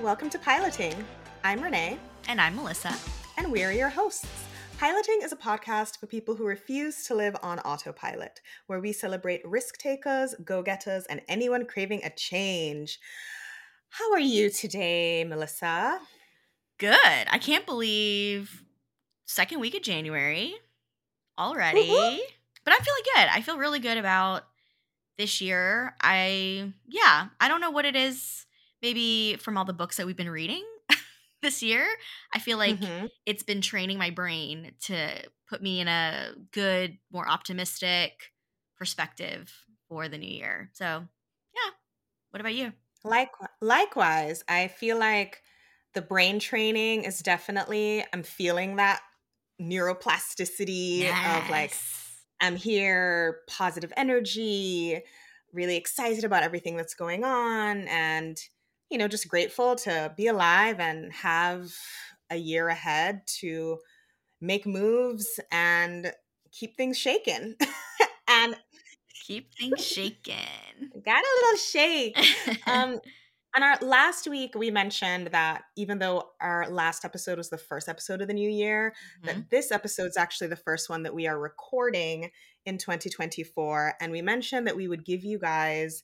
Welcome to Piloting. I'm Renee. And I'm Melissa. And we're your hosts. Piloting is a podcast for people who refuse to live on autopilot, where we celebrate risk takers, go getters, and anyone craving a change. How are you today, Melissa? Good. I can't believe second week of January already. Woo-hoo. But I'm feeling good. I feel really good about this year. I yeah, I don't know what it is maybe from all the books that we've been reading this year. I feel like mm-hmm. it's been training my brain to put me in a good, more optimistic perspective for the new year. So, yeah. What about you? Like likewise, I feel like the brain training is definitely I'm feeling that neuroplasticity yes. of like I'm here, positive energy, really excited about everything that's going on and you know, just grateful to be alive and have a year ahead to make moves and keep things shaken. and keep things shaken. Got a little shake. um on our last week we mentioned that even though our last episode was the first episode of the new year, mm-hmm. that this episode is actually the first one that we are recording in 2024 and we mentioned that we would give you guys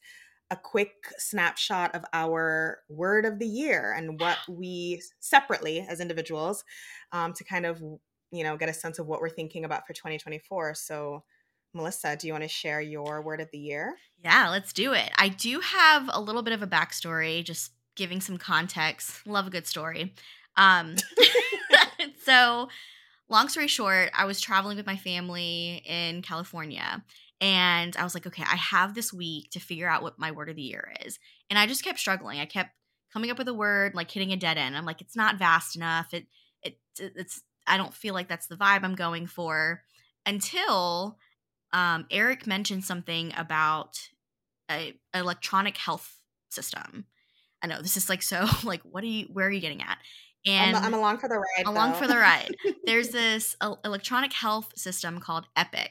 a quick snapshot of our word of the year and what we separately as individuals um, to kind of you know get a sense of what we're thinking about for 2024 so melissa do you want to share your word of the year? Yeah let's do it. I do have a little bit of a backstory just giving some context. Love a good story. Um so long story short i was traveling with my family in california and I was like, okay, I have this week to figure out what my word of the year is. And I just kept struggling. I kept coming up with a word, like hitting a dead end. I'm like, it's not vast enough. It it it's I don't feel like that's the vibe I'm going for until um, Eric mentioned something about a electronic health system. I know this is like so like what are you where are you getting at? And I'm, I'm along for the ride. Along though. for the ride. There's this electronic health system called Epic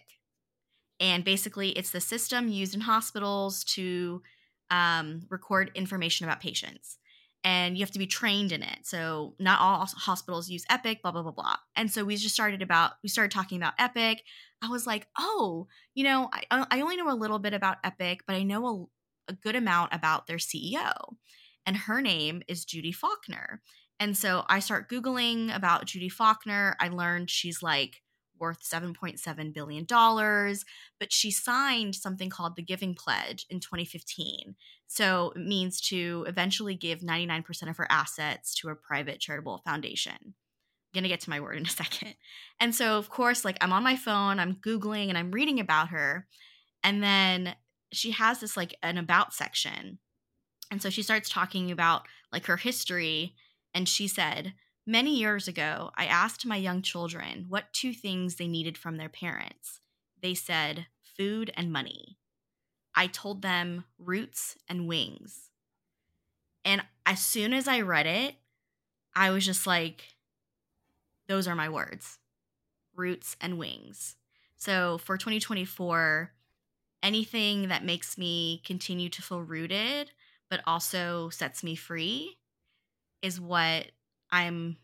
and basically, it's the system used in hospitals to um, record information about patients. And you have to be trained in it. So not all hospitals use Epic, blah blah blah blah. And so we just started about we started talking about Epic. I was like, oh, you know, I I only know a little bit about Epic, but I know a, a good amount about their CEO, and her name is Judy Faulkner. And so I start googling about Judy Faulkner. I learned she's like worth $7.7 billion, but she signed something called the Giving Pledge in 2015. So it means to eventually give 99% of her assets to a private charitable foundation. I'm going to get to my word in a second. And so, of course, like I'm on my phone, I'm Googling and I'm reading about her. And then she has this like an about section. And so she starts talking about like her history. And she said, Many years ago, I asked my young children what two things they needed from their parents. They said food and money. I told them roots and wings. And as soon as I read it, I was just like, those are my words roots and wings. So for 2024, anything that makes me continue to feel rooted, but also sets me free is what I'm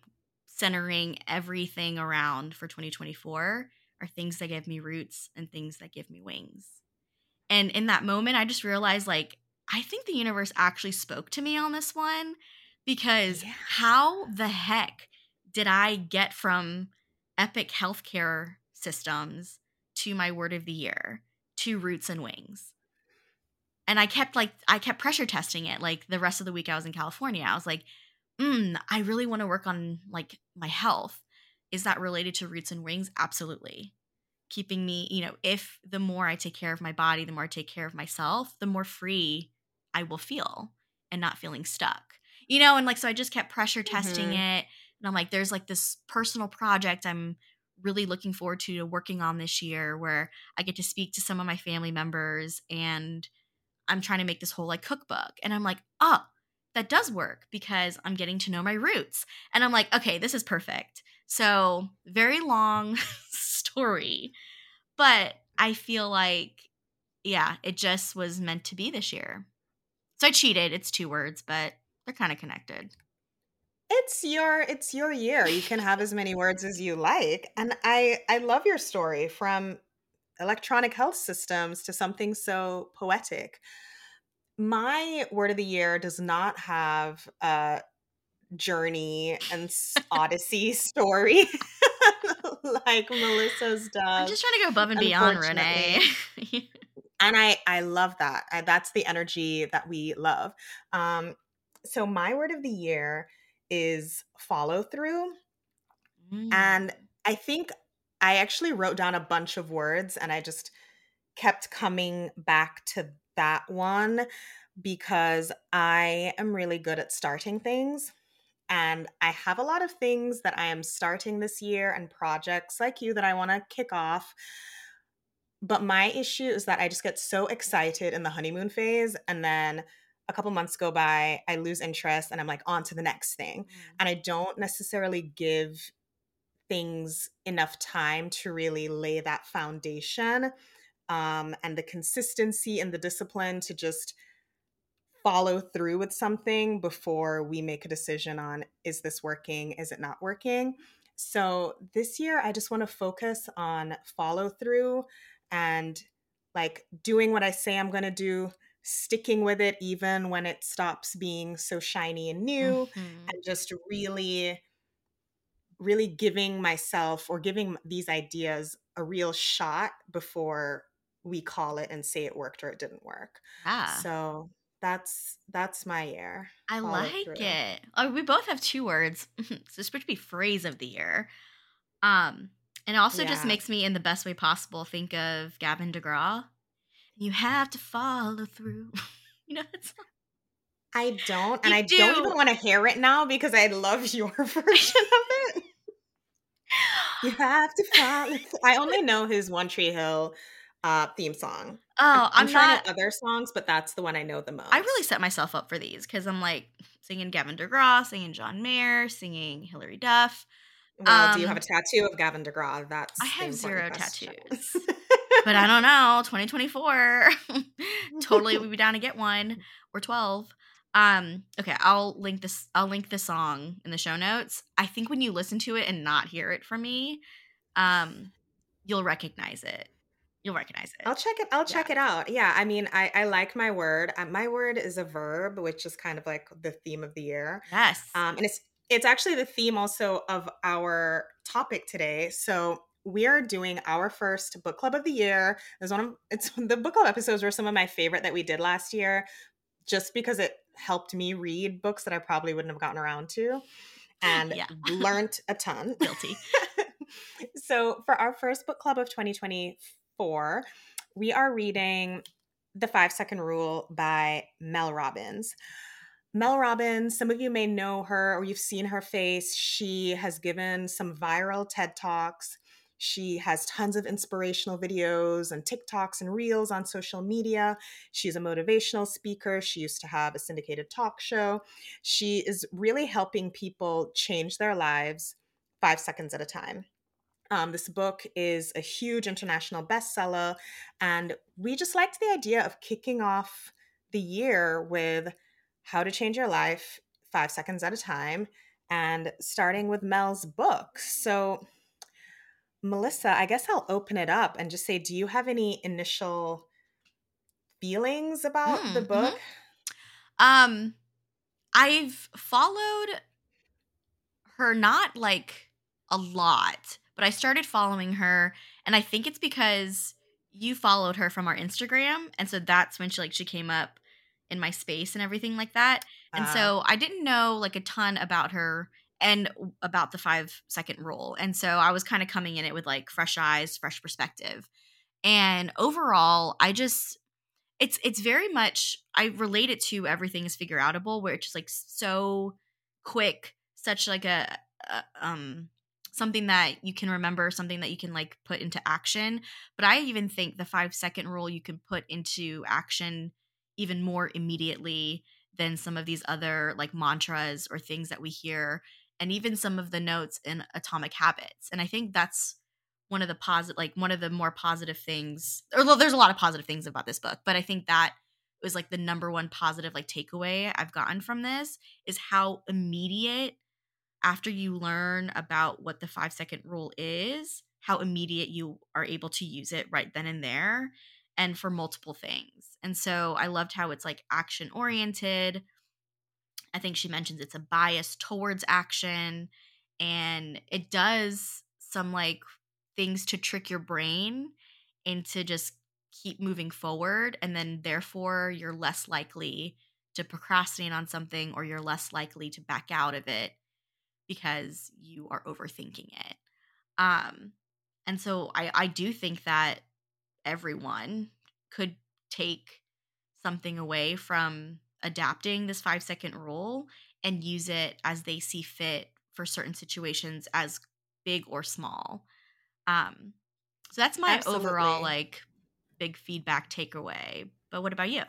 centering everything around for 2024 are things that give me roots and things that give me wings. And in that moment, I just realized like, I think the universe actually spoke to me on this one because yeah. how the heck did I get from epic healthcare systems to my word of the year to roots and wings? And I kept like, I kept pressure testing it like the rest of the week I was in California. I was like, mm, I really want to work on like my health. Is that related to roots and wings? Absolutely. Keeping me, you know, if the more I take care of my body, the more I take care of myself, the more free I will feel and not feeling stuck. You know, and like, so I just kept pressure testing mm-hmm. it. And I'm like, there's like this personal project I'm really looking forward to working on this year where I get to speak to some of my family members and I'm trying to make this whole like cookbook. And I'm like, oh, that does work because I'm getting to know my roots. And I'm like, okay, this is perfect. So, very long story, but I feel like, yeah, it just was meant to be this year. So I cheated. It's two words, but they're kind of connected. it's your it's your year. You can have as many words as you like. And I I love your story from electronic health systems to something so poetic. My word of the year does not have a journey and odyssey story like Melissa's does. I'm just trying to go above and beyond, Renee. and I I love that. I, that's the energy that we love. Um, so my word of the year is follow through, mm. and I think I actually wrote down a bunch of words, and I just kept coming back to that one because I am really good at starting things. And I have a lot of things that I am starting this year and projects like you that I want to kick off. But my issue is that I just get so excited in the honeymoon phase and then a couple months go by, I lose interest and I'm like on to the next thing. Mm. And I don't necessarily give things enough time to really lay that foundation um, and the consistency and the discipline to just follow through with something before we make a decision on is this working, is it not working. So this year, I just want to focus on follow through and like doing what I say I'm going to do, sticking with it even when it stops being so shiny and new, mm-hmm. and just really, really giving myself or giving these ideas a real shot before we call it and say it worked or it didn't work. Ah. So that's that's my year. I like it. Oh, we both have two words. so this would be phrase of the year. Um, and also yeah. just makes me, in the best way possible, think of Gavin DeGraw. You have to follow through. you know that song? I don't, and you I do. not even want to hear it now because I love your version of it. you have to follow. I only know his One Tree Hill uh, theme song. Oh, I'm, I'm, not other songs, but that's the one I know the most. I really set myself up for these because I'm like singing Gavin DeGraw, singing John Mayer, singing Hilary Duff. Well, um, do you have a um, tattoo of Gavin DeGraw? That's I have zero question. tattoos, but I don't know. 2024, totally, we'd be down to get one or 12. Um, okay, I'll link this. I'll link the song in the show notes. I think when you listen to it and not hear it from me, um, you'll recognize it you'll recognize it. I'll check it. I'll check yeah. it out. Yeah, I mean, I I like my word. Uh, my word is a verb, which is kind of like the theme of the year. Yes. Um, and it's it's actually the theme also of our topic today. So we are doing our first book club of the year. It's one of it's the book club episodes were some of my favorite that we did last year, just because it helped me read books that I probably wouldn't have gotten around to, and yeah. learned a ton. Guilty. so for our first book club of 2020 four, we are reading The Five Second Rule by Mel Robbins. Mel Robbins, some of you may know her or you've seen her face. She has given some viral TED Talks. She has tons of inspirational videos and TikToks and reels on social media. She's a motivational speaker. She used to have a syndicated talk show. She is really helping people change their lives five seconds at a time. Um, this book is a huge international bestseller, and we just liked the idea of kicking off the year with how to change your life five seconds at a time and starting with Mel's book. So, Melissa, I guess I'll open it up and just say, do you have any initial feelings about mm, the mm-hmm. book? Um, I've followed her not like a lot but I started following her, and I think it's because you followed her from our Instagram, and so that's when she like she came up in my space and everything like that. And uh, so I didn't know like a ton about her and about the five second rule. And so I was kind of coming in it with like fresh eyes, fresh perspective. And overall, I just it's it's very much I relate it to everything is figure outable, where it's just like so quick, such like a, a um something that you can remember, something that you can like put into action. But I even think the five second rule you can put into action even more immediately than some of these other like mantras or things that we hear, and even some of the notes in Atomic Habits. And I think that's one of the positive, like one of the more positive things. Although there's a lot of positive things about this book, but I think that was like the number one positive like takeaway I've gotten from this is how immediate after you learn about what the five second rule is, how immediate you are able to use it right then and there and for multiple things. And so I loved how it's like action oriented. I think she mentions it's a bias towards action and it does some like things to trick your brain into just keep moving forward and then therefore you're less likely to procrastinate on something or you're less likely to back out of it because you are overthinking it um and so i i do think that everyone could take something away from adapting this 5 second rule and use it as they see fit for certain situations as big or small um so that's my Absolutely. overall like big feedback takeaway. But what about you?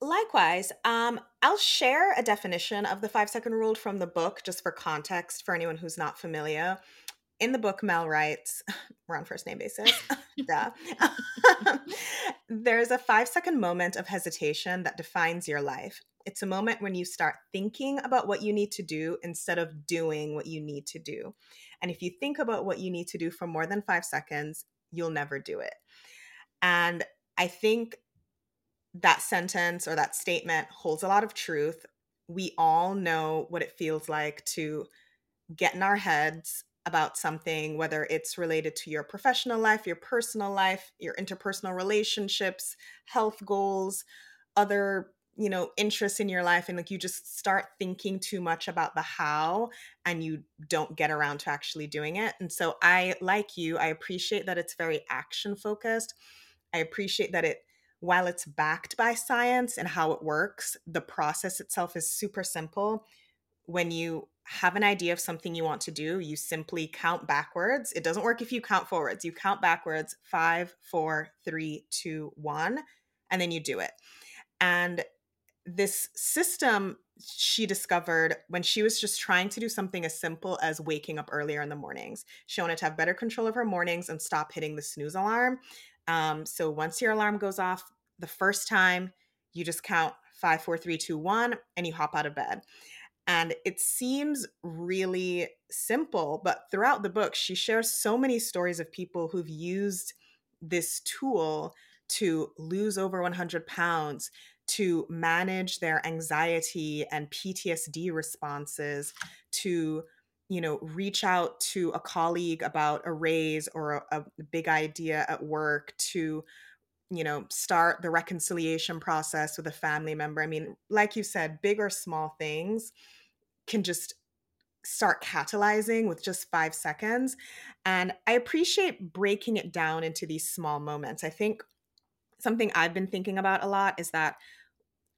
Likewise, um, I'll share a definition of the five second rule from the book just for context for anyone who's not familiar. In the book, Mel writes, we're on first name basis, duh. There's a five second moment of hesitation that defines your life. It's a moment when you start thinking about what you need to do instead of doing what you need to do. And if you think about what you need to do for more than five seconds, you'll never do it. And I think that sentence or that statement holds a lot of truth. We all know what it feels like to get in our heads about something, whether it's related to your professional life, your personal life, your interpersonal relationships, health goals, other you know interests in your life and like you just start thinking too much about the how and you don't get around to actually doing it. And so i like you. I appreciate that it's very action focused i appreciate that it while it's backed by science and how it works the process itself is super simple when you have an idea of something you want to do you simply count backwards it doesn't work if you count forwards you count backwards five four three two one and then you do it and this system she discovered when she was just trying to do something as simple as waking up earlier in the mornings. She wanted to have better control of her mornings and stop hitting the snooze alarm. Um, so once your alarm goes off the first time, you just count five, four, three, two, one, and you hop out of bed. And it seems really simple, but throughout the book, she shares so many stories of people who've used this tool to lose over 100 pounds, to manage their anxiety and PTSD responses, to you know reach out to a colleague about a raise or a, a big idea at work to you know start the reconciliation process with a family member i mean like you said big or small things can just start catalyzing with just five seconds. And I appreciate breaking it down into these small moments. I think something I've been thinking about a lot is that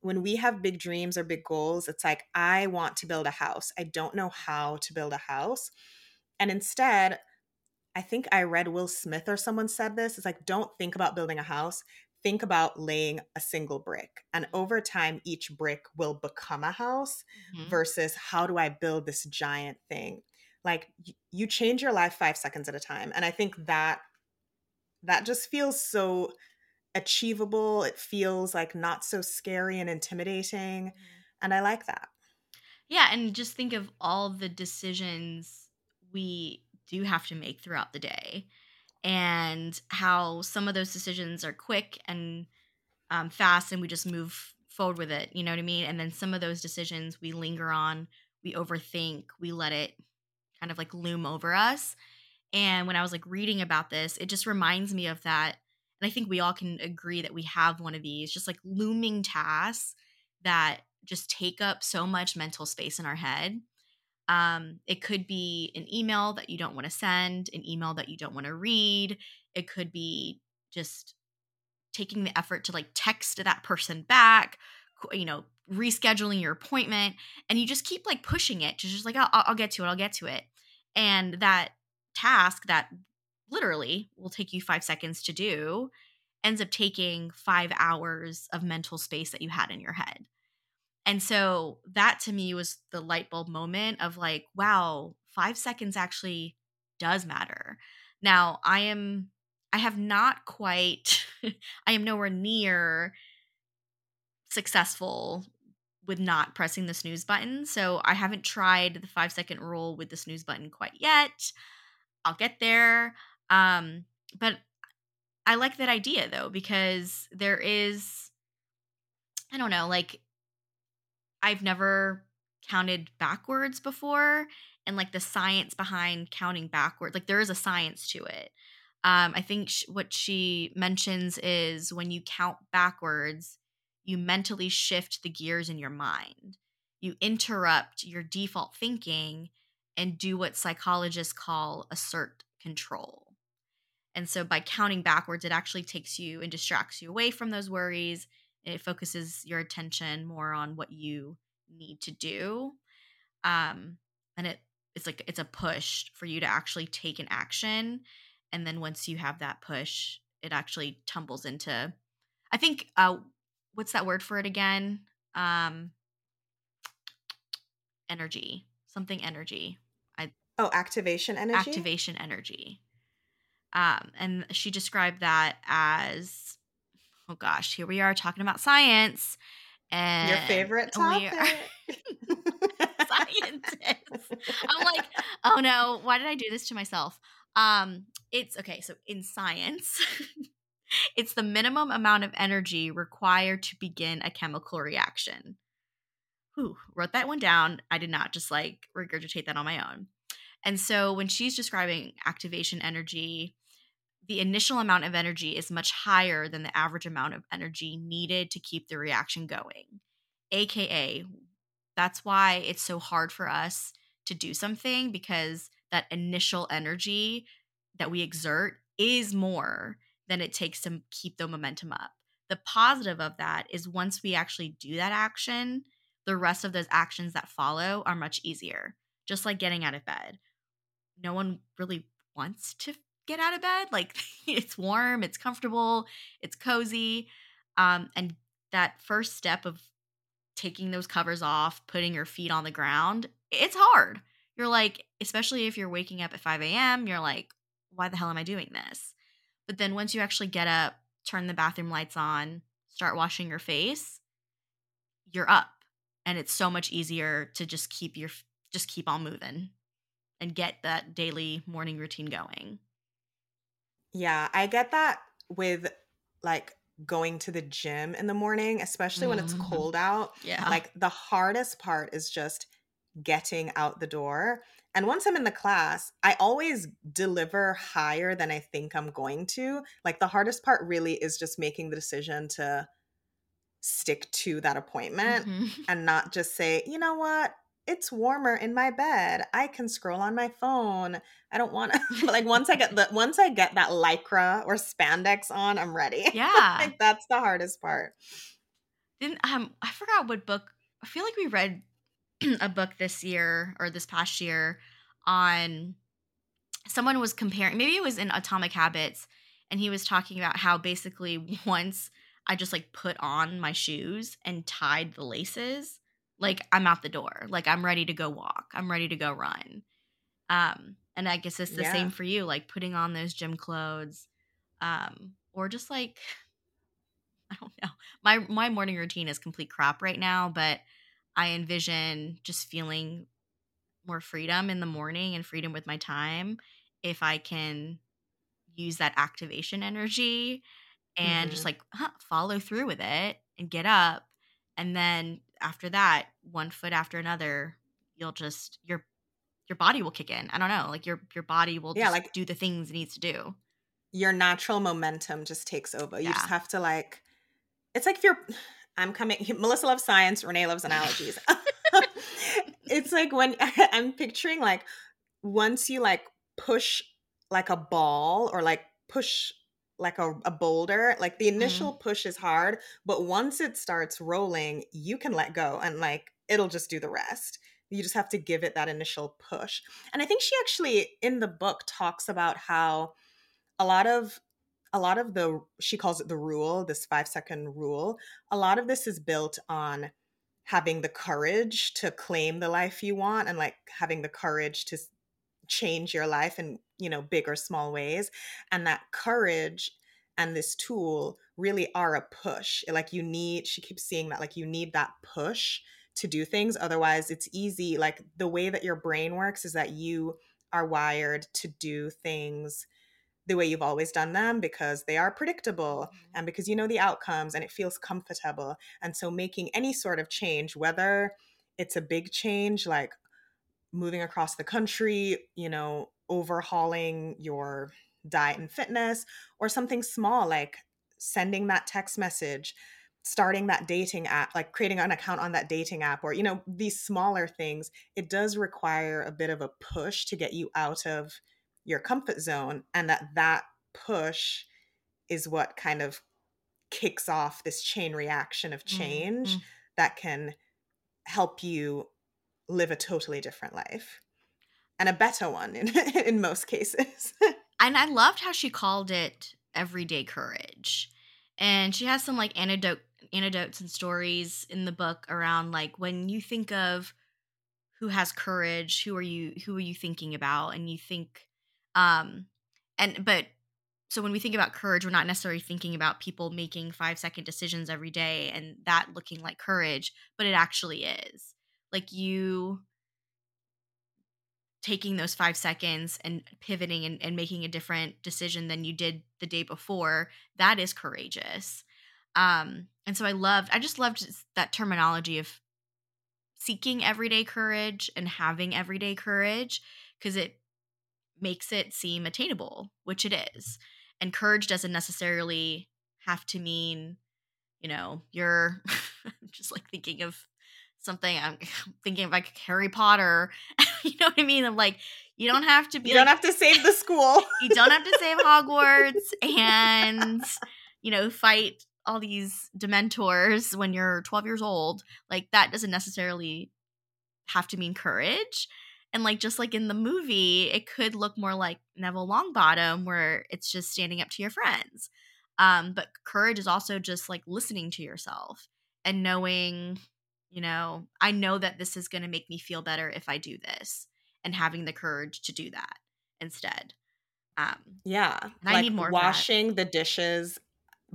when we have big dreams or big goals, it's like, I want to build a house. I don't know how to build a house. And instead, I think I read Will Smith or someone said this. It's like, don't think about building a house. Think about laying a single brick. And over time, each brick will become a house mm-hmm. versus how do I build this giant thing? Like you change your life five seconds at a time. And I think that that just feels so achievable. It feels like not so scary and intimidating. Mm-hmm. And I like that. Yeah. And just think of all the decisions we do have to make throughout the day and how some of those decisions are quick and um, fast and we just move forward with it. You know what I mean? And then some of those decisions we linger on, we overthink, we let it kind of like loom over us. And when I was like reading about this, it just reminds me of that and I think we all can agree that we have one of these just like looming tasks that just take up so much mental space in our head. Um, it could be an email that you don't want to send, an email that you don't want to read. It could be just taking the effort to like text that person back, you know, rescheduling your appointment, and you just keep like pushing it just like, I'll, I'll get to it, I'll get to it. And that task that literally will take you five seconds to do ends up taking five hours of mental space that you had in your head. And so that to me was the light bulb moment of like, wow, five seconds actually does matter. Now, I am, I have not quite, I am nowhere near successful with not pressing the snooze button. So I haven't tried the five second rule with the snooze button quite yet. I'll get there. Um, but I like that idea though, because there is, I don't know, like I've never counted backwards before. And like the science behind counting backwards, like there is a science to it. Um, I think sh- what she mentions is when you count backwards, you mentally shift the gears in your mind. You interrupt your default thinking and do what psychologists call assert control. And so by counting backwards, it actually takes you and distracts you away from those worries. it focuses your attention more on what you need to do. Um, and it it's like it's a push for you to actually take an action. And then once you have that push, it actually tumbles into I think uh what's that word for it again? Um energy. Something energy. I Oh, activation energy. Activation energy. Um and she described that as oh gosh, here we are talking about science. And your favorite topic. scientist. I'm like, oh no, why did I do this to myself? Um, it's okay, so in science, it's the minimum amount of energy required to begin a chemical reaction. Whew, wrote that one down. I did not just like regurgitate that on my own. And so when she's describing activation energy, the initial amount of energy is much higher than the average amount of energy needed to keep the reaction going. AKA, that's why it's so hard for us to do something because that initial energy that we exert is more than it takes to keep the momentum up. The positive of that is once we actually do that action, the rest of those actions that follow are much easier. Just like getting out of bed. No one really wants to get out of bed. Like it's warm, it's comfortable, it's cozy. Um, and that first step of taking those covers off, putting your feet on the ground, it's hard. You're like, especially if you're waking up at 5 a.m., you're like, why the hell am I doing this? But then once you actually get up, turn the bathroom lights on, start washing your face, you're up. And it's so much easier to just keep your just keep on moving and get that daily morning routine going. Yeah, I get that with like going to the gym in the morning, especially when it's mm-hmm. cold out. Yeah. Like the hardest part is just getting out the door. And once I'm in the class, I always deliver higher than I think I'm going to. Like the hardest part really is just making the decision to stick to that appointment mm-hmm. and not just say, you know what, it's warmer in my bed. I can scroll on my phone. I don't want to like once I get the once I get that lycra or spandex on, I'm ready. Yeah. like that's the hardest part. Then um I forgot what book I feel like we read a book this year or this past year on someone was comparing maybe it was in Atomic Habits and he was talking about how basically once I just like put on my shoes and tied the laces like I'm out the door. Like I'm ready to go walk. I'm ready to go run. Um, and I guess it's the yeah. same for you, like putting on those gym clothes, um, or just like I don't know. My my morning routine is complete crap right now, but I envision just feeling more freedom in the morning and freedom with my time if I can use that activation energy and mm-hmm. just like huh, follow through with it and get up and then after that, one foot after another, you'll just your your body will kick in. I don't know, like your your body will yeah, like do the things it needs to do. Your natural momentum just takes over. You just have to like. It's like if you're. I'm coming. Melissa loves science. Renee loves analogies. it's like when I'm picturing like once you like push like a ball or like push like a, a boulder like the initial mm. push is hard but once it starts rolling you can let go and like it'll just do the rest. You just have to give it that initial push. And i think she actually in the book talks about how a lot of a lot of the she calls it the rule this 5 second rule. A lot of this is built on having the courage to claim the life you want and like having the courage to change your life in you know big or small ways and that courage and this tool really are a push like you need she keeps seeing that like you need that push to do things. Otherwise, it's easy. Like the way that your brain works is that you are wired to do things the way you've always done them because they are predictable mm-hmm. and because you know the outcomes and it feels comfortable. And so making any sort of change, whether it's a big change like moving across the country, you know, overhauling your diet and fitness, or something small like sending that text message, starting that dating app, like creating an account on that dating app, or, you know, these smaller things, it does require a bit of a push to get you out of your comfort zone. And that that push is what kind of kicks off this chain reaction of change mm-hmm. that can help you live a totally different life and a better one in, in most cases. and I loved how she called it everyday courage. And she has some like anecdote anecdotes and stories in the book around like when you think of who has courage, who are you who are you thinking about? And you think um and but so when we think about courage, we're not necessarily thinking about people making five second decisions every day and that looking like courage, but it actually is. Like you taking those five seconds and pivoting and, and making a different decision than you did the day before, that is courageous. Um, and so I loved, I just loved that terminology of seeking everyday courage and having everyday courage because it makes it seem attainable, which it is. And courage doesn't necessarily have to mean, you know, you're just like thinking of something I'm thinking of like Harry Potter. you know what I mean? I'm like, you don't have to be. You don't have to save the school. you don't have to save Hogwarts and you know fight all these Dementors when you're 12 years old. Like that doesn't necessarily have to mean courage. And like just like in the movie, it could look more like Neville Longbottom, where it's just standing up to your friends. Um, but courage is also just like listening to yourself and knowing, you know, I know that this is going to make me feel better if I do this, and having the courage to do that instead. Um, yeah, like I need more washing the dishes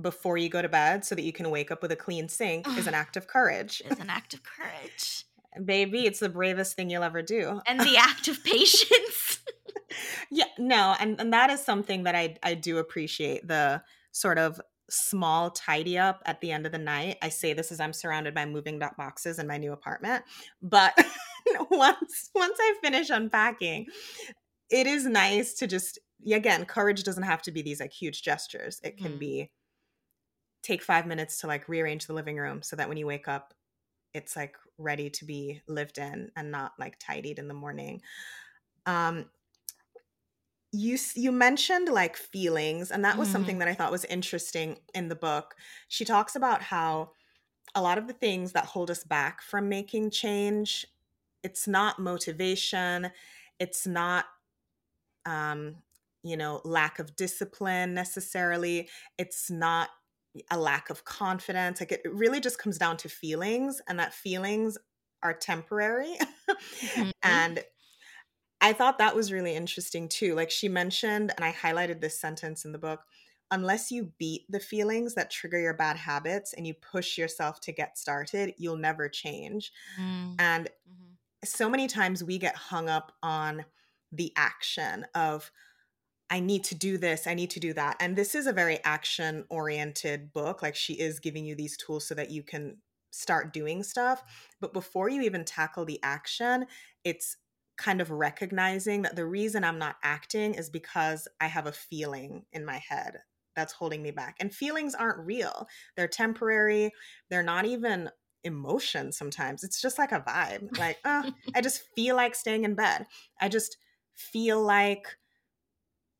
before you go to bed so that you can wake up with a clean sink is an act of courage. Is an act of courage. Baby, it's the bravest thing you'll ever do. And the act of patience. yeah, no, and, and that is something that I I do appreciate the sort of small tidy up at the end of the night. I say this as I'm surrounded by moving boxes in my new apartment, but once once I finish unpacking, it is nice to just again, courage doesn't have to be these like huge gestures. It can mm. be take 5 minutes to like rearrange the living room so that when you wake up it's like ready to be lived in and not like tidied in the morning. Um, you you mentioned like feelings and that was mm-hmm. something that I thought was interesting in the book. She talks about how a lot of the things that hold us back from making change it's not motivation, it's not um you know lack of discipline necessarily, it's not a lack of confidence. Like it really just comes down to feelings, and that feelings are temporary. mm-hmm. And I thought that was really interesting too. Like she mentioned, and I highlighted this sentence in the book unless you beat the feelings that trigger your bad habits and you push yourself to get started, you'll never change. Mm-hmm. And mm-hmm. so many times we get hung up on the action of, I need to do this, I need to do that. And this is a very action oriented book. Like she is giving you these tools so that you can start doing stuff. But before you even tackle the action, it's kind of recognizing that the reason I'm not acting is because I have a feeling in my head that's holding me back. And feelings aren't real, they're temporary, they're not even emotion sometimes. It's just like a vibe. Like, oh, I just feel like staying in bed. I just feel like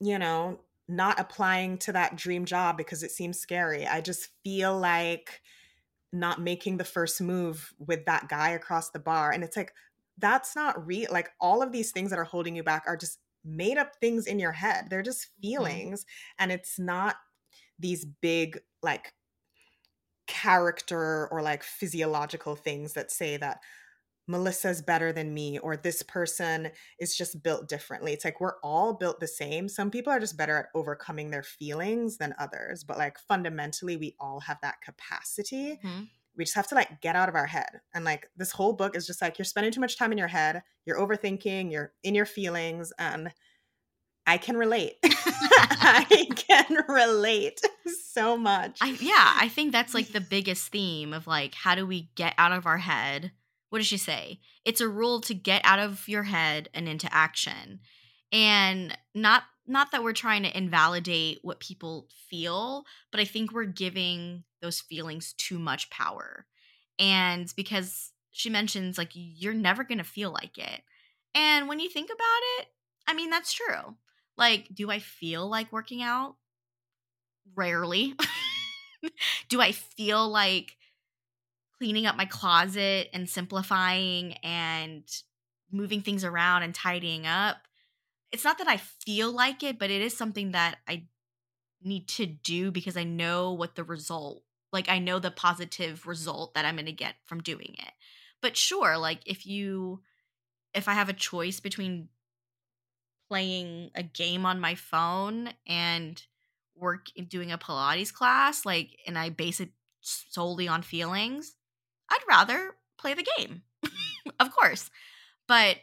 you know, not applying to that dream job because it seems scary. I just feel like not making the first move with that guy across the bar. And it's like, that's not real. Like, all of these things that are holding you back are just made up things in your head. They're just mm-hmm. feelings. Mm-hmm. And it's not these big, like, character or like physiological things that say that Melissa's better than me or this person is just built differently. It's like we're all built the same. Some people are just better at overcoming their feelings than others, but like fundamentally, we all have that capacity. Mm-hmm. We just have to like get out of our head. And like this whole book is just like you're spending too much time in your head, you're overthinking, you're in your feelings and I can relate. I can relate so much. I, yeah, I think that's like the biggest theme of like how do we get out of our head? What does she say? It's a rule to get out of your head and into action. And not not that we're trying to invalidate what people feel, but I think we're giving those feelings too much power. And because she mentions like you're never going to feel like it. And when you think about it, I mean that's true. Like, do I feel like working out? Rarely. do I feel like cleaning up my closet and simplifying and moving things around and tidying up? It's not that I feel like it, but it is something that I need to do because I know what the result, like I know the positive result that I'm going to get from doing it. But sure, like if you if I have a choice between playing a game on my phone and work doing a Pilates class, like, and I base it solely on feelings, I'd rather play the game, of course. But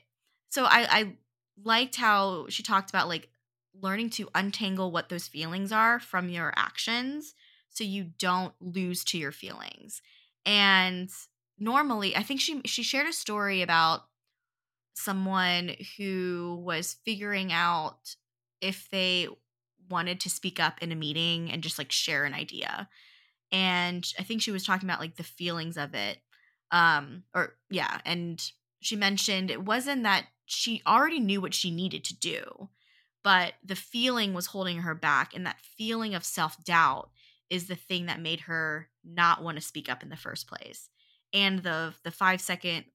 so I, I liked how she talked about like learning to untangle what those feelings are from your actions so you don't lose to your feelings. And normally, I think she she shared a story about someone who was figuring out if they wanted to speak up in a meeting and just like share an idea. And I think she was talking about like the feelings of it. Um or yeah, and she mentioned it wasn't that she already knew what she needed to do, but the feeling was holding her back and that feeling of self-doubt is the thing that made her not want to speak up in the first place. And the the 5 second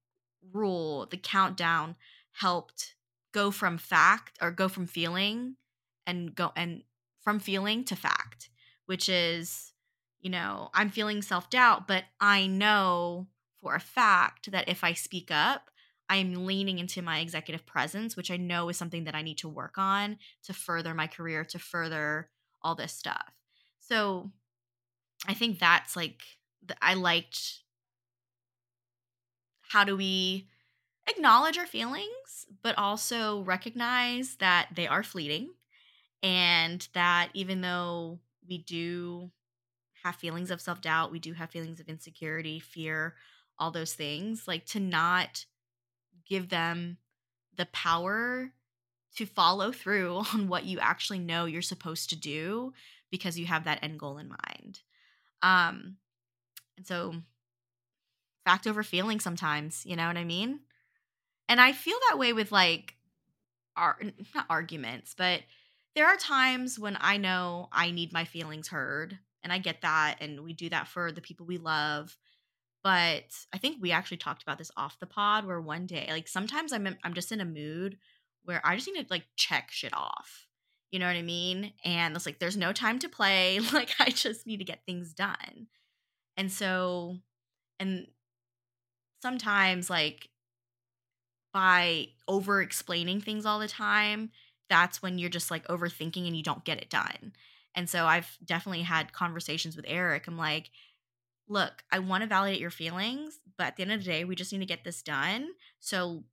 rule, the countdown helped go from fact or go from feeling and go and from feeling to fact, which is, you know, I'm feeling self doubt, but I know for a fact that if I speak up, I'm leaning into my executive presence, which I know is something that I need to work on to further my career, to further all this stuff. So I think that's like, I liked how do we acknowledge our feelings, but also recognize that they are fleeting and that even though we do have feelings of self doubt, we do have feelings of insecurity, fear, all those things, like to not give them the power to follow through on what you actually know you're supposed to do because you have that end goal in mind. Um, and so fact over feeling sometimes, you know what I mean? And I feel that way with like our not arguments, but there are times when I know I need my feelings heard and I get that and we do that for the people we love. But I think we actually talked about this off the pod where one day like sometimes I'm I'm just in a mood where I just need to like check shit off. You know what I mean? And it's like there's no time to play. Like I just need to get things done. And so and sometimes like by over explaining things all the time, that's when you're just like overthinking and you don't get it done. And so I've definitely had conversations with Eric. I'm like, look, I want to validate your feelings, but at the end of the day, we just need to get this done. So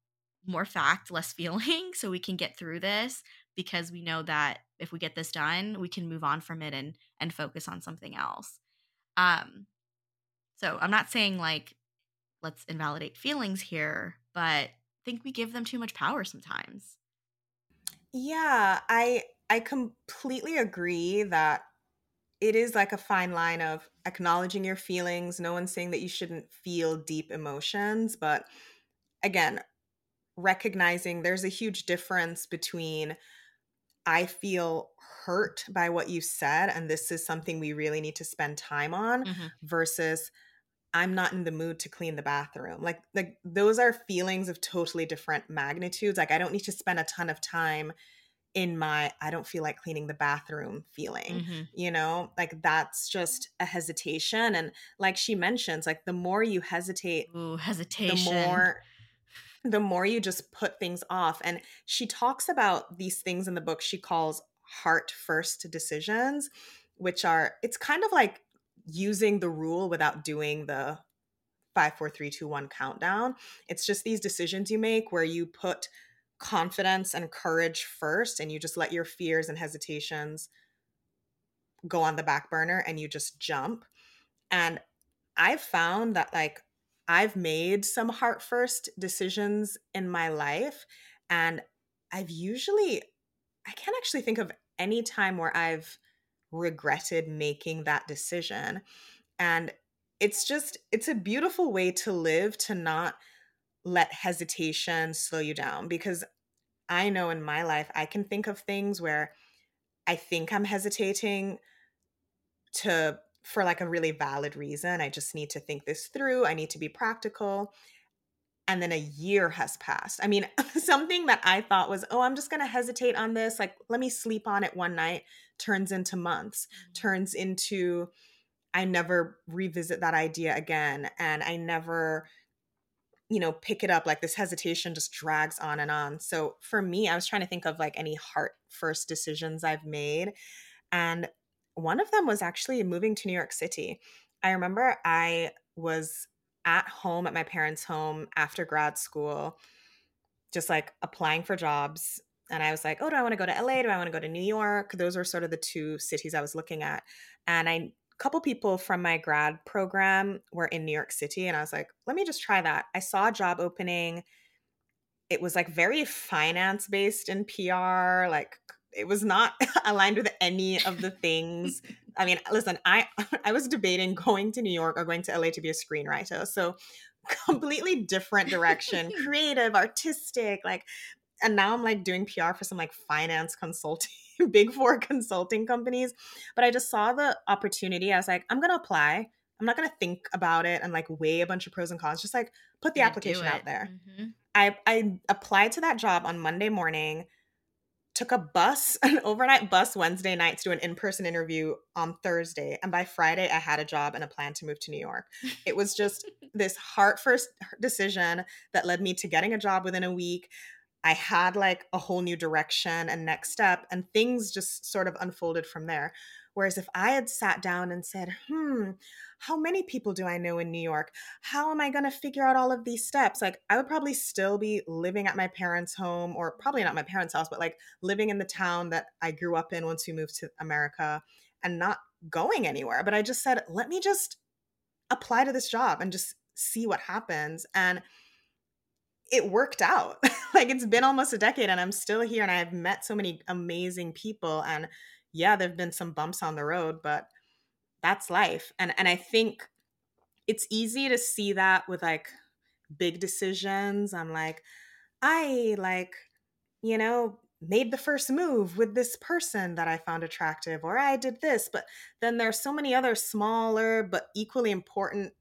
more fact, less feeling, so we can get through this because we know that if we get this done, we can move on from it and and focus on something else. Um so I'm not saying like let's invalidate feelings here, but I think we give them too much power sometimes. Yeah, I I completely agree that it is like a fine line of acknowledging your feelings. No one's saying that you shouldn't feel deep emotions, but again, recognizing there's a huge difference between I feel hurt by what you said and this is something we really need to spend time on mm-hmm. versus I'm not in the mood to clean the bathroom. Like like those are feelings of totally different magnitudes. Like I don't need to spend a ton of time in my I don't feel like cleaning the bathroom feeling. Mm-hmm. You know? Like that's just a hesitation and like she mentions like the more you hesitate, Ooh, hesitation. The more the more you just put things off and she talks about these things in the book she calls heart first decisions which are it's kind of like using the rule without doing the five, four, three, two, one countdown. It's just these decisions you make where you put confidence and courage first and you just let your fears and hesitations go on the back burner and you just jump. And I've found that like I've made some heart first decisions in my life and I've usually I can't actually think of any time where I've regretted making that decision. And it's just it's a beautiful way to live to not let hesitation slow you down because I know in my life I can think of things where I think I'm hesitating to for like a really valid reason. I just need to think this through. I need to be practical. And then a year has passed. I mean, something that I thought was, oh, I'm just going to hesitate on this. Like, let me sleep on it one night, turns into months, mm-hmm. turns into I never revisit that idea again. And I never, you know, pick it up. Like this hesitation just drags on and on. So for me, I was trying to think of like any heart first decisions I've made. And one of them was actually moving to New York City. I remember I was at home at my parents' home after grad school, just like applying for jobs. And I was like, oh, do I want to go to LA? Do I want to go to New York? Those were sort of the two cities I was looking at. And I couple people from my grad program were in New York City and I was like, let me just try that. I saw a job opening. It was like very finance based in PR, like it was not aligned with any of the things. I mean, listen, I I was debating going to New York or going to LA to be a screenwriter. So completely different direction, creative, artistic, like and now I'm like doing PR for some like finance consulting, big four consulting companies. But I just saw the opportunity. I was like, I'm gonna apply. I'm not gonna think about it and like weigh a bunch of pros and cons. Just like put the application out there. Mm-hmm. I I applied to that job on Monday morning took a bus, an overnight bus Wednesday night to do an in person interview on Thursday. And by Friday, I had a job and a plan to move to New York. It was just this heart first decision that led me to getting a job within a week. I had like a whole new direction and next step, and things just sort of unfolded from there. Whereas if I had sat down and said, hmm, how many people do I know in New York? How am I going to figure out all of these steps? Like, I would probably still be living at my parents' home, or probably not my parents' house, but like living in the town that I grew up in once we moved to America and not going anywhere. But I just said, let me just apply to this job and just see what happens. And it worked out. like, it's been almost a decade and I'm still here and I've met so many amazing people. And yeah, there've been some bumps on the road, but that's life. And and I think it's easy to see that with like big decisions. I'm like, I like, you know, made the first move with this person that I found attractive, or I did this. But then there's so many other smaller but equally important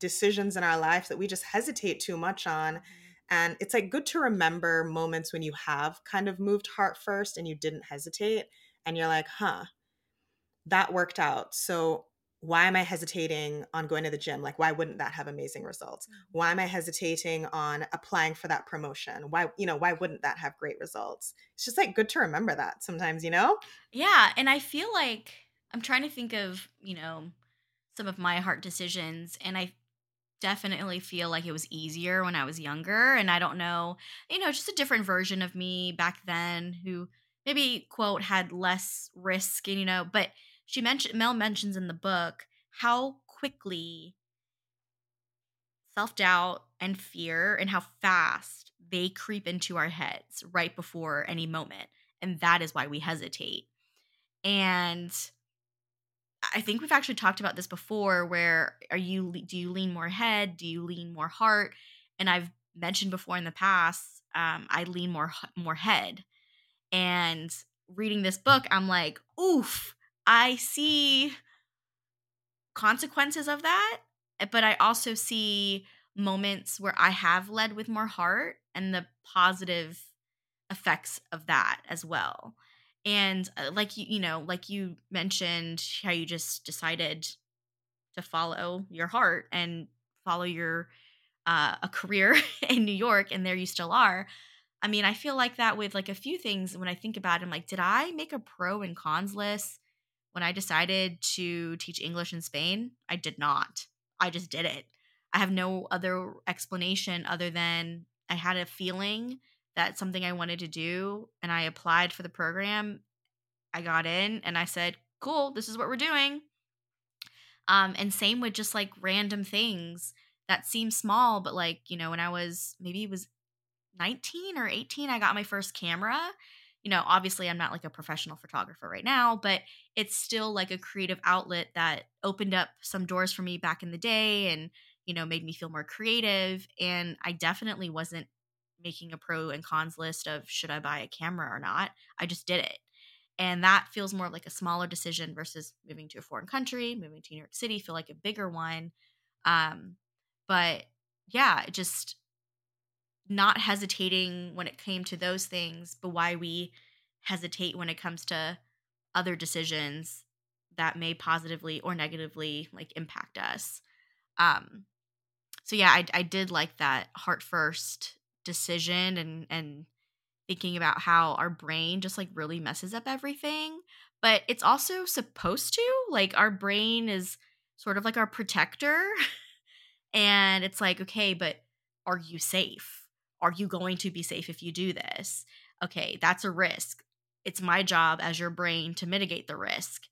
decisions in our life that we just hesitate too much on. Mm-hmm. And it's like good to remember moments when you have kind of moved heart first and you didn't hesitate. And you're like, huh, that worked out. So why am I hesitating on going to the gym? Like, why wouldn't that have amazing results? Mm-hmm. Why am I hesitating on applying for that promotion? Why, you know, why wouldn't that have great results? It's just like good to remember that sometimes, you know? Yeah. And I feel like I'm trying to think of, you know, some of my heart decisions. And I definitely feel like it was easier when I was younger. And I don't know, you know, just a different version of me back then who maybe, quote, had less risk, and, you know, but she mentioned Mel mentions in the book how quickly self-doubt and fear and how fast they creep into our heads right before any moment and that is why we hesitate and i think we've actually talked about this before where are you do you lean more head? Do you lean more heart? And i've mentioned before in the past um, i lean more more head. And reading this book i'm like oof I see consequences of that, eh, but I also see moments where I have led with more heart and the positive effects of that as well. And uh, like you, you know, like you mentioned how you just decided to follow your heart and follow your uh, a career in New York, and there you still are. I mean, I feel like that with like a few things when I think about it, I'm like, did I make a pro and cons list when I decided to teach English in Spain, I did not. I just did it. I have no other explanation other than I had a feeling that something I wanted to do and I applied for the program. I got in and I said, "Cool, this is what we're doing." Um and same with just like random things that seem small but like, you know, when I was maybe it was 19 or 18 I got my first camera. You know, obviously I'm not like a professional photographer right now, but it's still like a creative outlet that opened up some doors for me back in the day and you know, made me feel more creative. And I definitely wasn't making a pro and cons list of should I buy a camera or not. I just did it. And that feels more like a smaller decision versus moving to a foreign country, moving to New York City, feel like a bigger one. Um, but yeah, just not hesitating when it came to those things, but why we hesitate when it comes to other decisions that may positively or negatively like impact us. Um, so yeah, I I did like that heart first decision and and thinking about how our brain just like really messes up everything, but it's also supposed to. Like our brain is sort of like our protector. and it's like, okay, but are you safe? Are you going to be safe if you do this? Okay, that's a risk. It's my job as your brain to mitigate the risk,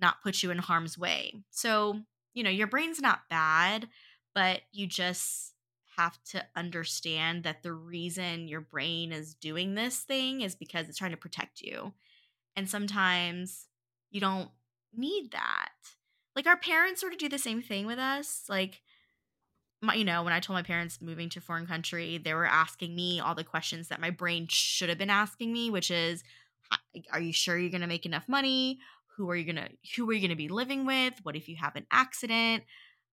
not put you in harm's way. So, you know, your brain's not bad, but you just have to understand that the reason your brain is doing this thing is because it's trying to protect you. And sometimes you don't need that. Like our parents sort of do the same thing with us. Like, my, you know, when I told my parents moving to a foreign country, they were asking me all the questions that my brain should have been asking me, which is, are you sure you're going to make enough money? Who are you going to who are you going to be living with? What if you have an accident?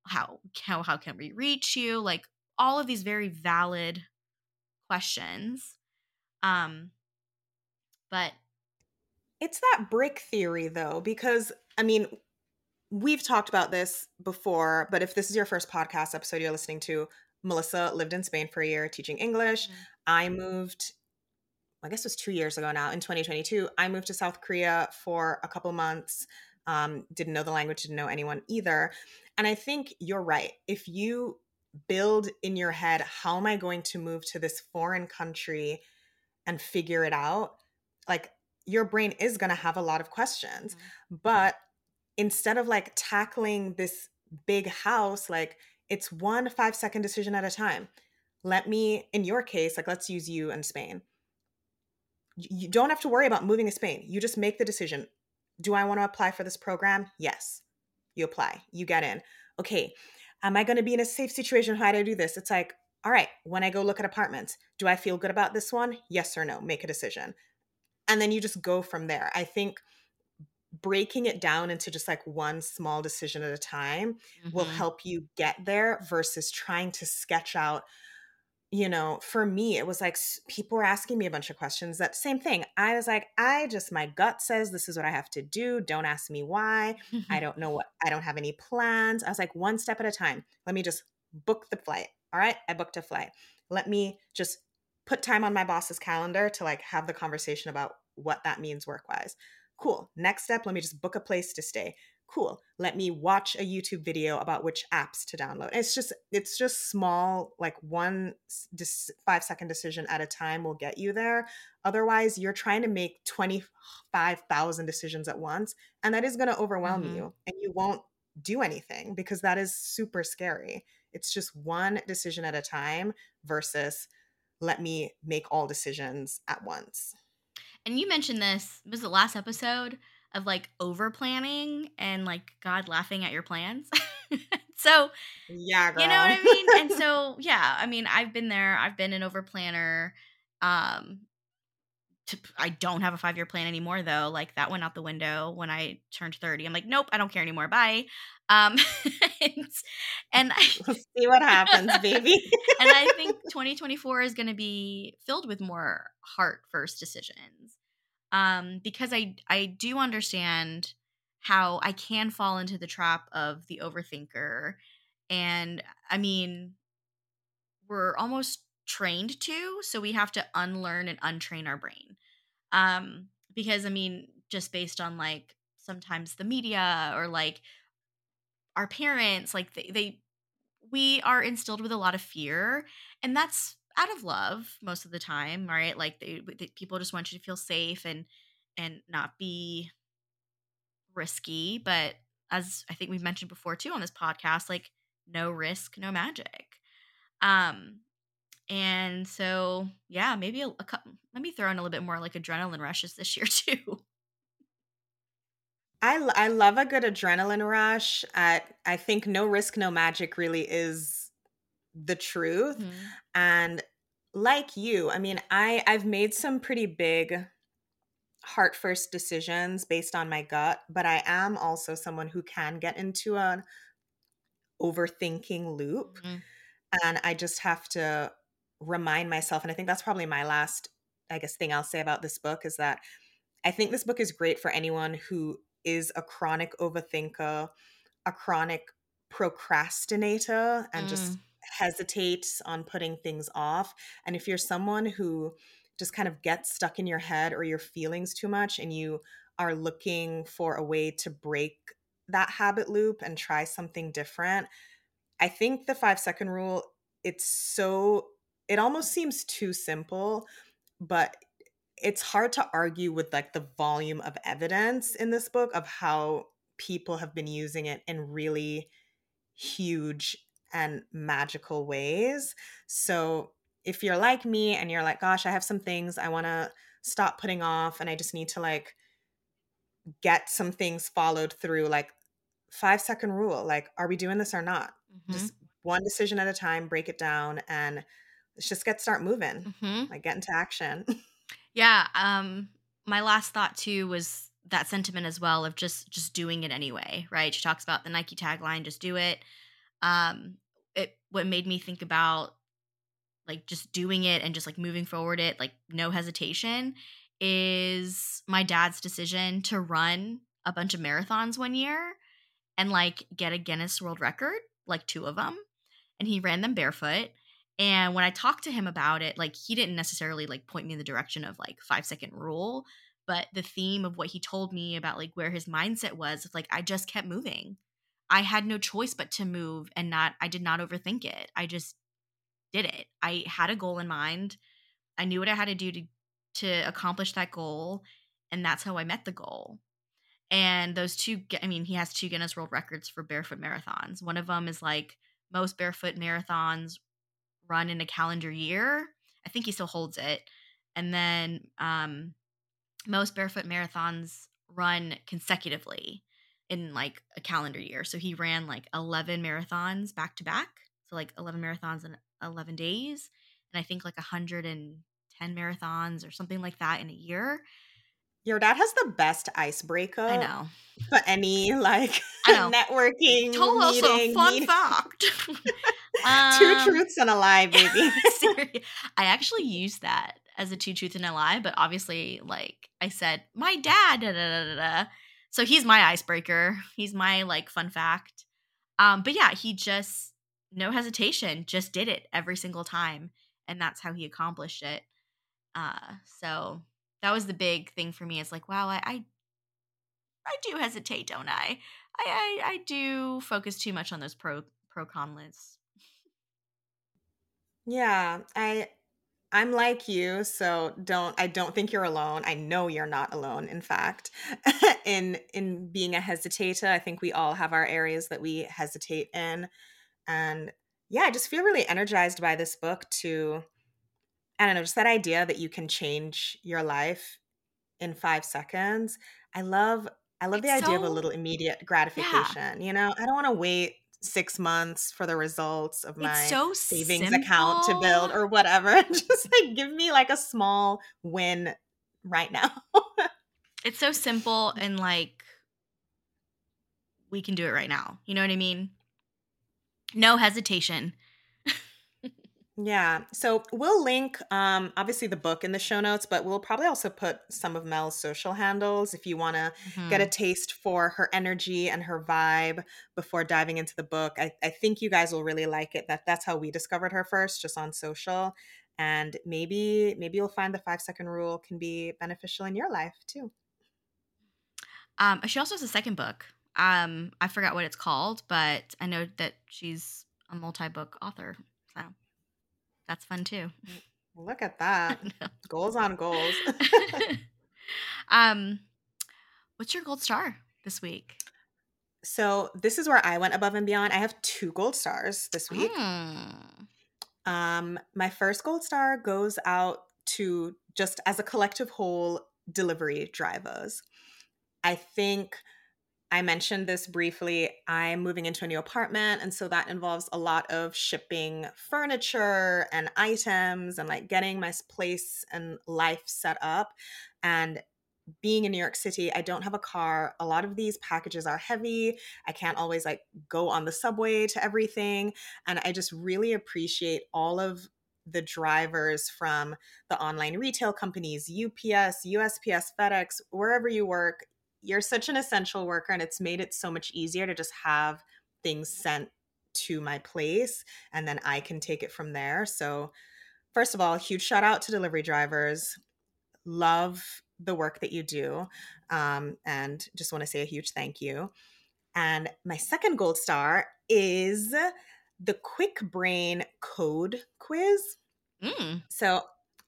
how how how can we reach you like all of these very valid questions um but it's that brick theory though because i mean we've talked about this before but if this is your first podcast episode you're listening to melissa lived in spain for a year teaching english mm-hmm. i moved i guess it was two years ago now in 2022 i moved to south korea for a couple months um, didn't know the language didn't know anyone either and I think you're right. If you build in your head, how am I going to move to this foreign country and figure it out? Like your brain is going to have a lot of questions. Mm-hmm. But instead of like tackling this big house, like it's one five second decision at a time. Let me, in your case, like let's use you and Spain. You don't have to worry about moving to Spain. You just make the decision. Do I want to apply for this program? Yes you apply, you get in. Okay, am I going to be in a safe situation? How do I do this? It's like, all right, when I go look at apartments, do I feel good about this one? Yes or no? Make a decision. And then you just go from there. I think breaking it down into just like one small decision at a time mm-hmm. will help you get there versus trying to sketch out you know, for me, it was like people were asking me a bunch of questions. That same thing. I was like, I just, my gut says this is what I have to do. Don't ask me why. I don't know what, I don't have any plans. I was like, one step at a time. Let me just book the flight. All right. I booked a flight. Let me just put time on my boss's calendar to like have the conversation about what that means work wise. Cool. Next step, let me just book a place to stay cool let me watch a youtube video about which apps to download. It's just it's just small like one dis- five second decision at a time will get you there. Otherwise you're trying to make 25000 decisions at once and that is going to overwhelm mm-hmm. you and you won't do anything because that is super scary. It's just one decision at a time versus let me make all decisions at once. And you mentioned this was the last episode of like over planning and like God laughing at your plans. so yeah, girl. you know what I mean. and so yeah, I mean, I've been there. I've been an over planner. Um, to, I don't have a five year plan anymore though. Like that went out the window when I turned thirty. I'm like, nope, I don't care anymore. Bye. Um, and, and I, we'll see what happens, baby. and I think 2024 is going to be filled with more heart first decisions um, because I I do understand how I can fall into the trap of the overthinker, and I mean, we're almost trained to, so we have to unlearn and untrain our brain. Um, because I mean, just based on like sometimes the media or like our parents, like they, they we are instilled with a lot of fear, and that's out of love most of the time, right? Like they, they, people just want you to feel safe and and not be risky. But as I think we've mentioned before too on this podcast, like no risk, no magic. Um, and so yeah, maybe a, a let me throw in a little bit more like adrenaline rushes this year too. I, I love a good adrenaline rush. I, I think no risk, no magic really is the truth. Mm-hmm. And like you, I mean, I I've made some pretty big heart first decisions based on my gut, but I am also someone who can get into an overthinking loop. Mm-hmm. And I just have to remind myself, and I think that's probably my last, I guess, thing I'll say about this book is that I think this book is great for anyone who is a chronic overthinker, a chronic procrastinator, and mm. just hesitates on putting things off. And if you're someone who just kind of gets stuck in your head or your feelings too much and you are looking for a way to break that habit loop and try something different, I think the 5 second rule it's so it almost seems too simple, but it's hard to argue with like the volume of evidence in this book of how people have been using it in really huge and magical ways. So if you're like me and you're like, gosh, I have some things I want to stop putting off and I just need to like get some things followed through, like five second rule, like, are we doing this or not? Mm-hmm. Just one decision at a time, break it down and let's just get start moving, mm-hmm. like get into action. yeah. Um, my last thought too was that sentiment as well of just just doing it anyway, right? She talks about the Nike tagline, just do it um it what made me think about like just doing it and just like moving forward it like no hesitation is my dad's decision to run a bunch of marathons one year and like get a Guinness World Record, like two of them. And he ran them barefoot. And when I talked to him about it, like he didn't necessarily like point me in the direction of like five second rule, but the theme of what he told me about like where his mindset was, like I just kept moving. I had no choice but to move and not, I did not overthink it. I just did it. I had a goal in mind. I knew what I had to do to, to accomplish that goal. And that's how I met the goal. And those two, I mean, he has two Guinness World Records for barefoot marathons. One of them is like most barefoot marathons run in a calendar year. I think he still holds it. And then um, most barefoot marathons run consecutively in like a calendar year. So he ran like 11 marathons back to back. So like 11 marathons in 11 days. And I think like 110 marathons or something like that in a year. Your dad has the best icebreaker. I know. For any like networking. Total also fun meeting. fact. two um, truths and a lie, baby. I actually used that as a two truths and a lie, but obviously, like I said, my dad, da, da, da, da, so he's my icebreaker. He's my like fun fact. Um, but yeah, he just no hesitation, just did it every single time, and that's how he accomplished it. Uh, so that was the big thing for me. It's like, wow, I, I, I do hesitate, don't I? I, I, I do focus too much on those pro pro con lists. Yeah, I I'm like you, so don't I don't think you're alone. I know you're not alone, in fact, in in being a hesitator. I think we all have our areas that we hesitate in. And yeah, I just feel really energized by this book to I don't know, just that idea that you can change your life in 5 seconds. I love I love it's the idea so, of a little immediate gratification. Yeah. You know, I don't want to wait six months for the results of my so savings simple. account to build or whatever. Just like give me like a small win right now. it's so simple and like we can do it right now. You know what I mean? No hesitation. Yeah. So we'll link um obviously the book in the show notes, but we'll probably also put some of Mel's social handles if you want to mm-hmm. get a mm-hmm. taste for her energy and her vibe before diving into the book. I, I think you guys will really like it. That that's how we discovered her first, just on social. And maybe maybe you'll find the five second rule can be beneficial in your life too. Um, she also has a second book. Um, I forgot what it's called, but I know that she's a multi-book author. That's fun too. Look at that. goals on goals. um what's your gold star this week? So this is where I went above and beyond. I have two gold stars this week. Mm. Um, my first gold star goes out to just as a collective whole delivery drivers. I think I mentioned this briefly. I'm moving into a new apartment. And so that involves a lot of shipping furniture and items and like getting my place and life set up. And being in New York City, I don't have a car. A lot of these packages are heavy. I can't always like go on the subway to everything. And I just really appreciate all of the drivers from the online retail companies, UPS, USPS, FedEx, wherever you work. You're such an essential worker, and it's made it so much easier to just have things sent to my place and then I can take it from there. So, first of all, huge shout out to delivery drivers. Love the work that you do. Um, and just want to say a huge thank you. And my second gold star is the Kwik Brain Code Quiz. Mm. So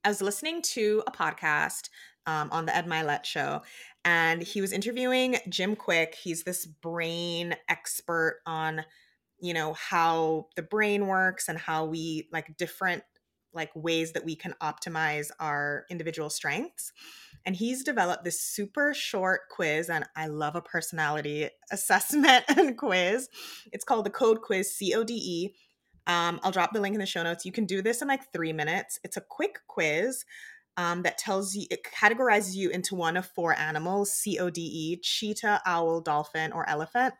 I was listening to a podcast um, on the Ed Mylett show, and he was interviewing Jim Kwik. He's this brain expert on, you know, how the brain works and how we like different like ways that we can optimize our individual strengths. And he's developed this super short quiz and i love a personality assessment and quiz. It's called the code quiz c-o-d-e um, i'll drop the link in the show notes. You can do this in like three minutes. It's a quick quiz um, that tells you it categorizes you into one of four animals c-o-d-e cheetah owl dolphin or elephant.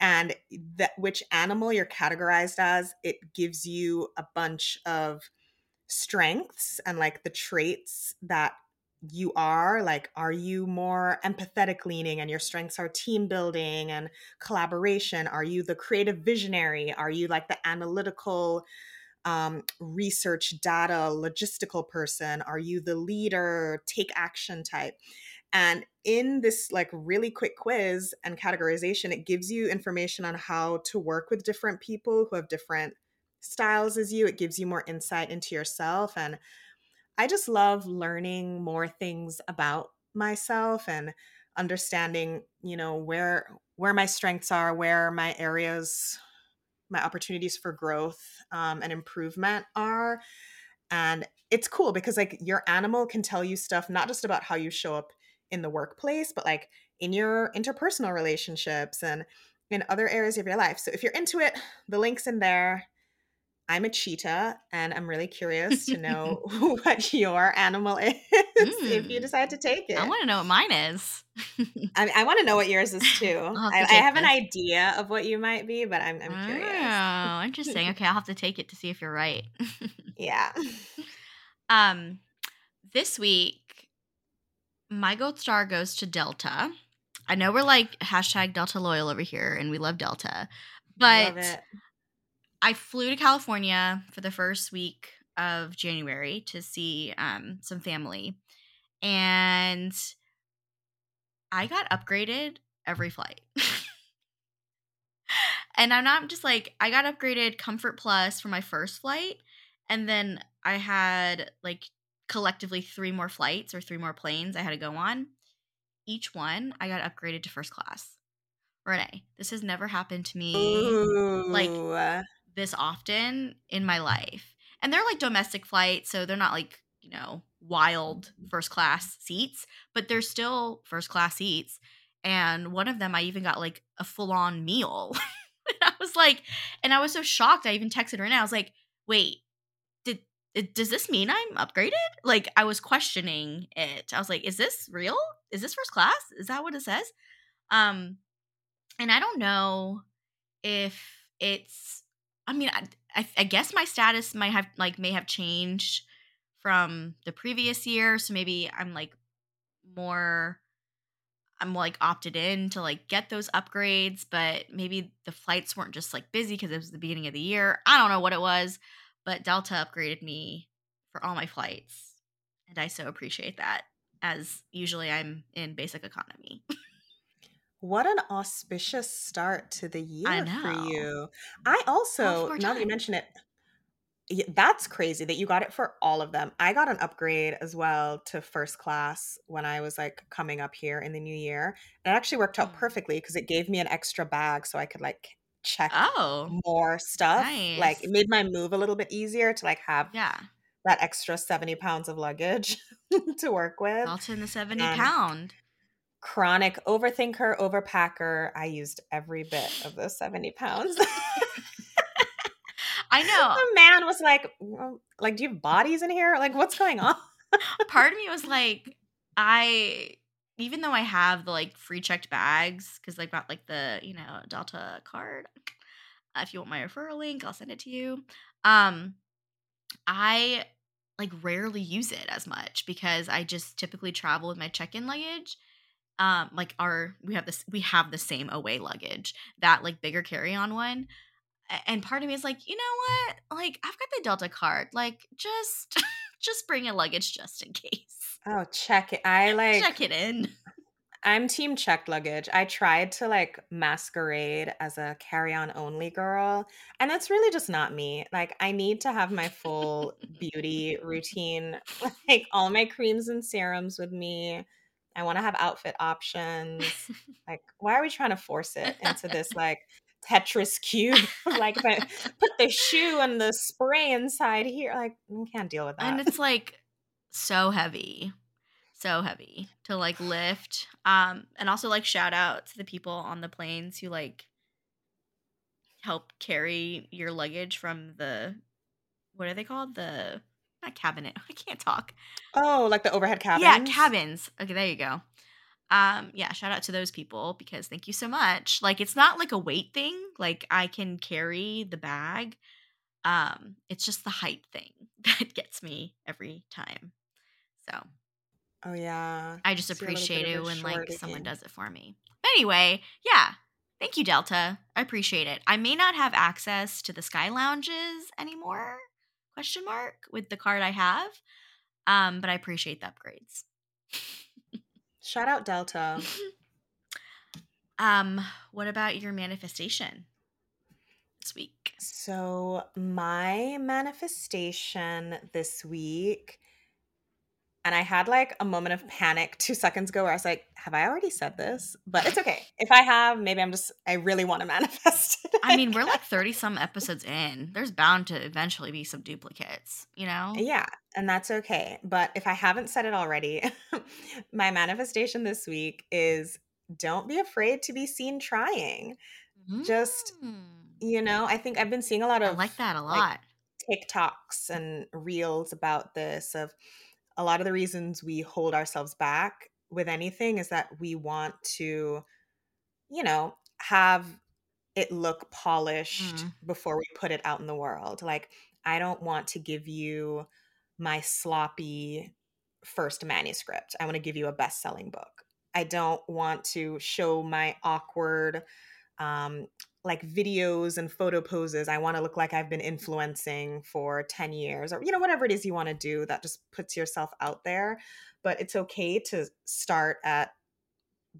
And that which animal you're categorized as it gives you a bunch of strengths and like the traits that you are. Like are you more empathetic leaning and your strengths are team building and collaboration? Are you the creative visionary? Are you like the analytical um, research data logistical person are you the leader take action type. And in this like really quick quiz and categorization it gives you information on how to work with different people who have different styles as you. It gives you more insight into yourself. And I just love learning more things about myself and understanding, you know, where where my strengths are, where my areas, my opportunities for growth um, and improvement are. And it's cool because like your animal can tell you stuff not just about how you show up in the workplace, but like in your interpersonal relationships and in other areas of your life. So if you're into it, the link's in there. I'm a cheetah, and I'm really curious to know what your animal is mm. if you mm. decide to take it. I want to know what mine is. I, I want to know what yours is too. I, I, have this. an idea of what you might be, but I'm, I'm curious. Oh, interesting. Okay, I'll have to take it to see if you're right. yeah. Um, this week, my gold star goes to Delta. I know we're like hashtag Delta loyal over here, and we love Delta, but I flew to California for the first week of January to see um, some family, and I got upgraded every flight. and I'm not just like I got upgraded Comfort Plus for my first flight, and then I had like collectively three more flights or three more planes I had to go on. Each one I got upgraded to first class. Renee, this has never happened to me. Ooh. Like this often in my life. And they're like domestic flights, so they're not like, you know, wild first class seats, but they're still first class seats. And one of them, I even got like a full on meal. and I was like, and I was so shocked. I even texted her and I was like, wait, did does this mean I'm upgraded? Like I was questioning it. I was like, is this real? Is this first class? Is that what it says? Um, and I don't know if it's I mean, I, I, guess my status might have like may have changed from the previous year, so maybe I'm like more I'm like opted in to like get those upgrades, but maybe the flights weren't just like busy because it was the beginning of the year. I don't know what it was, but Delta upgraded me for all my flights. And I so appreciate that as usually I'm in basic economy. What an auspicious start to the year for you. I also, now that you mention it, that's crazy that you got it for all of them. I got an upgrade as well to first class when I was like coming up here in the new year. And it actually worked out mm. perfectly because it gave me an extra bag so I could like check oh, more stuff. Nice. Like it made my move a little bit easier to like have yeah. that extra 70 pounds of luggage to work with. All in the 70 and pound. Chronic overthinker, overpacker. I used every bit of those 70 pounds. I know. The man was like, well, like, do you have bodies in here? Like, what's going on? Part of me was like, I even though I have the like free checked bags because I've got like the you know Delta card. Uh, if you want my referral link, I'll send it to you. Um, I like rarely use it as much because I just typically travel with my check-in luggage. Um, like our we have this we have the same away luggage that like bigger carry-on one and part of me is like, you know what? Like, I've got the Delta card. Like, just just bring a luggage just in case. Oh, check it. I like check it in. I'm team checked luggage. I tried to like masquerade as a carry-on only girl, and that's really just not me. Like I need to have my full beauty routine, like all my creams and serums with me. I want to have outfit options. Like why are we trying to force it into this like Tetris cube. like if I put the shoe and the spray inside here, like I can't deal with that. And it's like so heavy. So heavy to like lift. Um and also like shout out to the people on the planes who like help carry your luggage from the what are they called? The not cabinet. I can't talk. Oh, like the overhead cabins. Yeah, cabins. Okay, there you go um yeah shout out to those people because thank you so much like it's not like a weight thing like i can carry the bag um it's just the height thing that gets me every time so oh yeah i just appreciate it when like again. someone does it for me but anyway yeah thank you delta i appreciate it i may not have access to the sky lounges anymore question mark with the card i have um but i appreciate the upgrades Shout out Delta. um, what about your manifestation this week? So, my manifestation this week and I had like a moment of panic two seconds ago where I was like, have I already said this? But it's okay. If I have, maybe I'm just, I really want to manifest it. I mean, we're like 30 some episodes in. There's bound to eventually be some duplicates, you know? Yeah. And that's okay. But if I haven't said it already, my manifestation this week is don't be afraid to be seen trying. Mm. Just, you know, I think I've been seeing a lot of I like that a lot. Like, TikToks and reels about this of, a lot of the reasons we hold ourselves back with anything is that we want to, you know, have it look polished mm. before we put it out in the world. Like, I don't want to give you my sloppy first manuscript. I want to give you a best selling book. I don't want to show my awkward um, like videos and photo poses. I want to look like I've been influencing for 10 years or, you know, whatever it is you want to do that just puts yourself out there. But it's okay to start at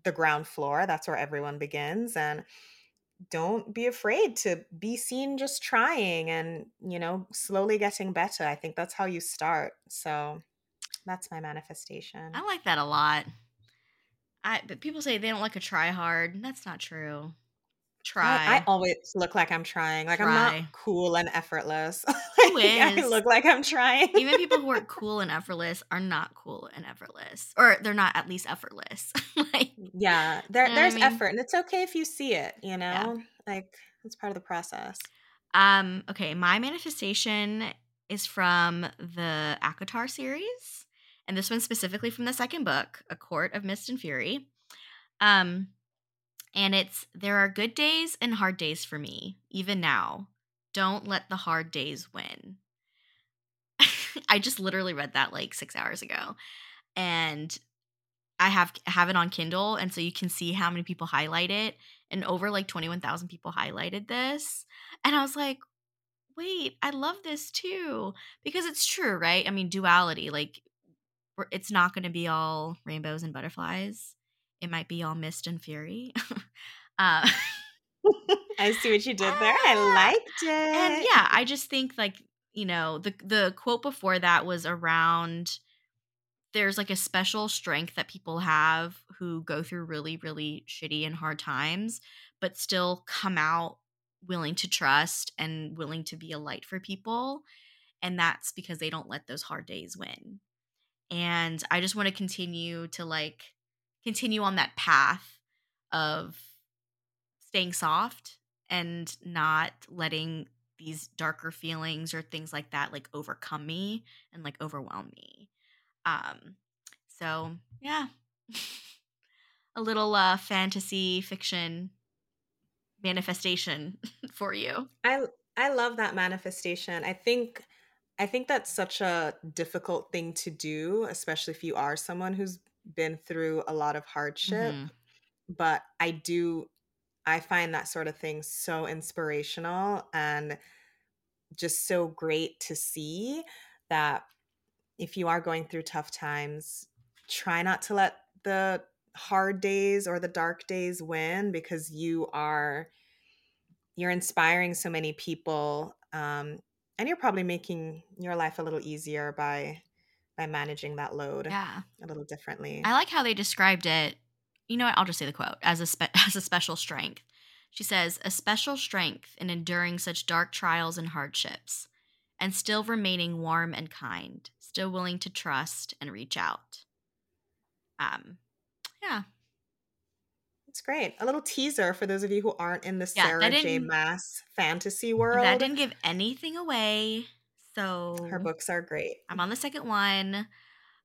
the ground floor. That's where everyone begins. And don't be afraid to be seen just trying and, you know, slowly getting better. I think that's how you start. So that's my manifestation. I like that a lot. I but people say they don't like a try hard. That's not true try. I, I, always look like I'm trying. Like try. I'm not cool and effortless. I look like I'm trying. Even people who are cool and effortless are not cool and effortless, or they're not at least effortless. like, yeah, there, you know there's I mean? effort, and it's okay if you see it. You know, yeah. like it's part of the process. Um. Okay, my manifestation is from the ACOTAR series, and this one specifically from the second book, A Court of Mist and Fury. Um and it's there are good days and hard days for me, even now. Don't let the hard days win. I just literally read that like 6 hours ago. And I have have it on Kindle and so you can see how many people highlight it and over like 21,000 people highlighted this. And I was like, "Wait, I love this too." Because it's true, right? I mean, duality like it's not going to be all rainbows and butterflies it might be all mist and fury. uh, I see what you did there. I liked it. And yeah, I just think like, you know, the the quote before that was around there's like a special strength that people have who go through really really shitty and hard times but still come out willing to trust and willing to be a light for people and that's because they don't let those hard days win and i just want to continue to like continue on that path of staying soft and not letting these darker feelings or things like that like overcome me and like overwhelm me. Um so yeah. A little uh fantasy fiction manifestation for you. I i love that manifestation. I think i think that's such a difficult thing to do especially if you are someone who's been through a lot of hardship mm-hmm. but i do I find that sort of thing so inspirational and just so great to see that if you are going through tough times, try not to let the hard days or the dark days win because you are you're inspiring so many people um, and you're probably making your life a little easier by by managing that load yeah. a little differently. I like how they described it you know what? I'll just say the quote as a spe- as a special strength. She says, "A special strength in enduring such dark trials and hardships, and still remaining warm and kind, still willing to trust and reach out." Um, yeah, it's great. A little teaser for those of you who aren't in the yeah, Sarah J. Maas fantasy world. That didn't give anything away. So her books are great. I'm on the second one.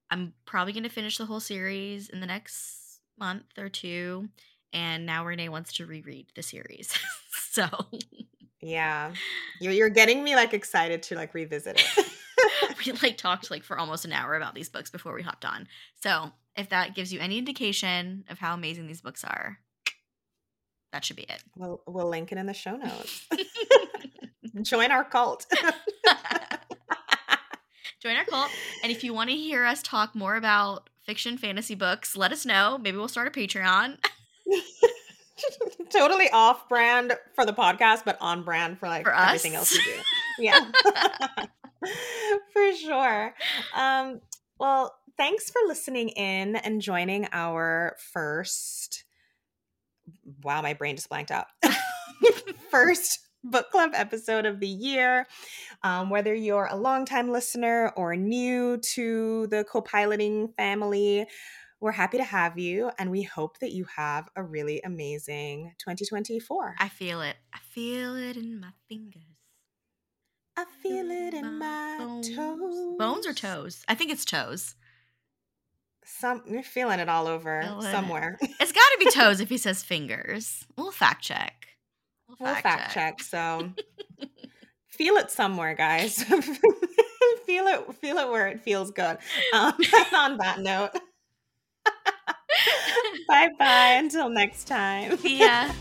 I'm probably going to finish the whole series in the next month or two, and now Renee wants to reread the series. so yeah, you're you're getting me like excited to like revisit it. we like talked like for almost an hour about these books before we hopped on. So if that gives you any indication of how amazing these books are, that should be it. We'll we'll link it in the show notes. Join our cult. Join our cult. And if you want to hear us talk more about fiction fantasy books, let us know. Maybe we'll start a Patreon. totally off brand for the podcast, but on brand for like for everything else we do. Yeah. for sure. Um, well, thanks for listening in and joining our first wow, my brain just blanked out. first book club episode of the year. Um, whether you're a longtime listener or new to the co piloting family, we're happy to have you, and we hope that you have a really amazing 2024. I feel it. I feel it in my fingers. I feel it in my, bones. toes. Bones or toes? I think it's toes. Some you're feeling it all over feeling somewhere. It. It's got to be toes if he says fingers. We'll fact check. We'll fact, fact check. check. So feel it somewhere, guys. feel it, feel it where it feels good. Um, on that note, bye bye. Until next time. Yeah.